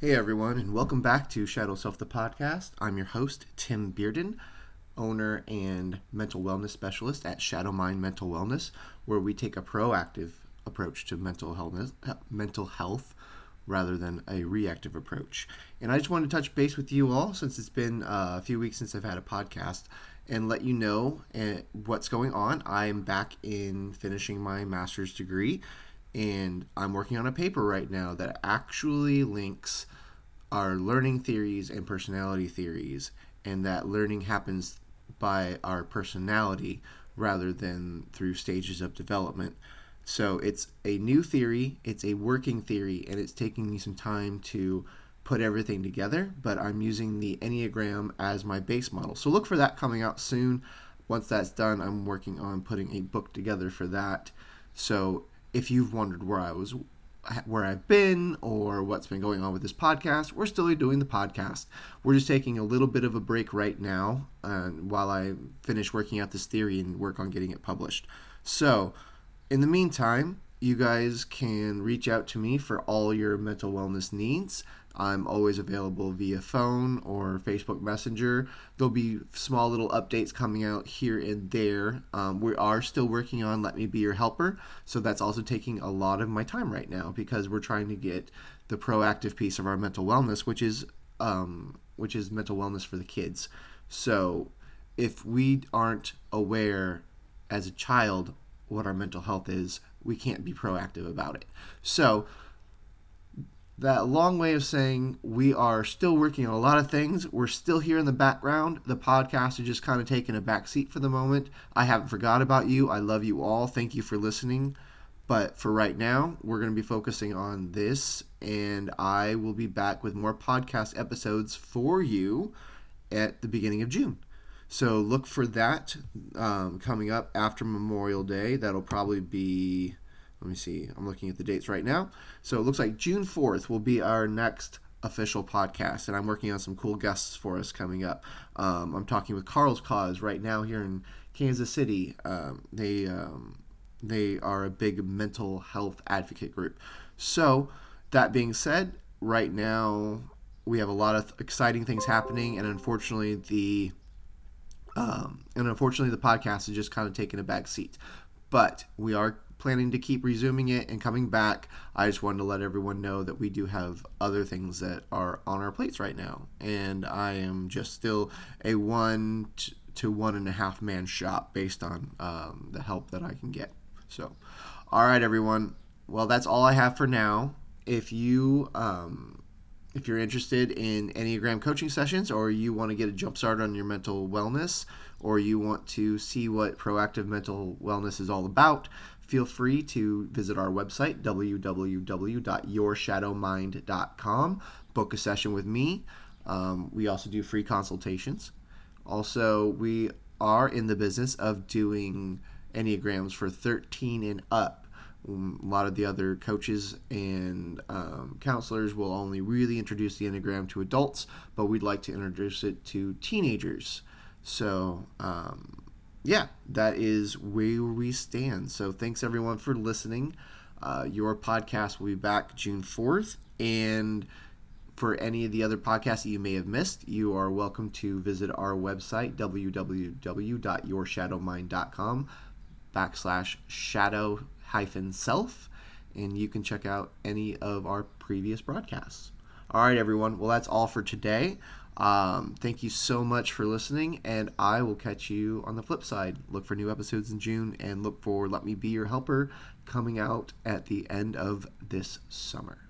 Hey everyone, and welcome back to Shadow Self the podcast. I'm your host, Tim Bearden, owner and mental wellness specialist at Shadow Mind Mental Wellness, where we take a proactive approach to mental health, mental health rather than a reactive approach. And I just wanted to touch base with you all since it's been uh, a few weeks since I've had a podcast and let you know uh, what's going on. I'm back in finishing my master's degree and I'm working on a paper right now that actually links our learning theories and personality theories, and that learning happens by our personality rather than through stages of development. So it's a new theory, it's a working theory, and it's taking me some time to put everything together, but I'm using the Enneagram as my base model. So look for that coming out soon. Once that's done, I'm working on putting a book together for that. So if you've wondered where I was where I've been or what's been going on with this podcast, we're still doing the podcast. We're just taking a little bit of a break right now uh, while I finish working out this theory and work on getting it published. So, in the meantime, you guys can reach out to me for all your mental wellness needs. I'm always available via phone or Facebook Messenger. There'll be small little updates coming out here and there. Um, we are still working on Let Me Be Your Helper, so that's also taking a lot of my time right now because we're trying to get the proactive piece of our mental wellness, which is um, which is mental wellness for the kids. So if we aren't aware as a child what our mental health is, we can't be proactive about it. So that long way of saying we are still working on a lot of things. We're still here in the background. The podcast is just kind of taking a back seat for the moment. I haven't forgot about you. I love you all. Thank you for listening. But for right now, we're going to be focusing on this, and I will be back with more podcast episodes for you at the beginning of June. So look for that um, coming up after Memorial Day. That'll probably be let me see. I'm looking at the dates right now. So it looks like June 4th will be our next official podcast, and I'm working on some cool guests for us coming up. Um, I'm talking with Carl's Cause right now here in Kansas City. Um, they um, they are a big mental health advocate group. So that being said, right now we have a lot of exciting things happening, and unfortunately the um, and unfortunately the podcast is just kind of taking a back seat. But we are planning to keep resuming it and coming back. I just wanted to let everyone know that we do have other things that are on our plates right now. And I am just still a one to one and a half man shop based on um, the help that I can get. So, all right, everyone. Well, that's all I have for now. If you um, if you're interested in Enneagram coaching sessions or you want to get a jump start on your mental wellness or you want to see what proactive mental wellness is all about, feel free to visit our website, www.yourshadowmind.com. Book a session with me. Um, we also do free consultations. Also, we are in the business of doing Enneagrams for 13 and up. Um, a lot of the other coaches and um, counselors will only really introduce the Enneagram to adults, but we'd like to introduce it to teenagers. So, um, yeah, that is where we stand. So thanks everyone for listening. Uh, your podcast will be back June 4th. And for any of the other podcasts that you may have missed, you are welcome to visit our website, www.yourshadowmind.com backslash shadow hyphen self. And you can check out any of our previous broadcasts. All right, everyone. Well, that's all for today. Um, thank you so much for listening, and I will catch you on the flip side. Look for new episodes in June, and look for Let Me Be Your Helper coming out at the end of this summer.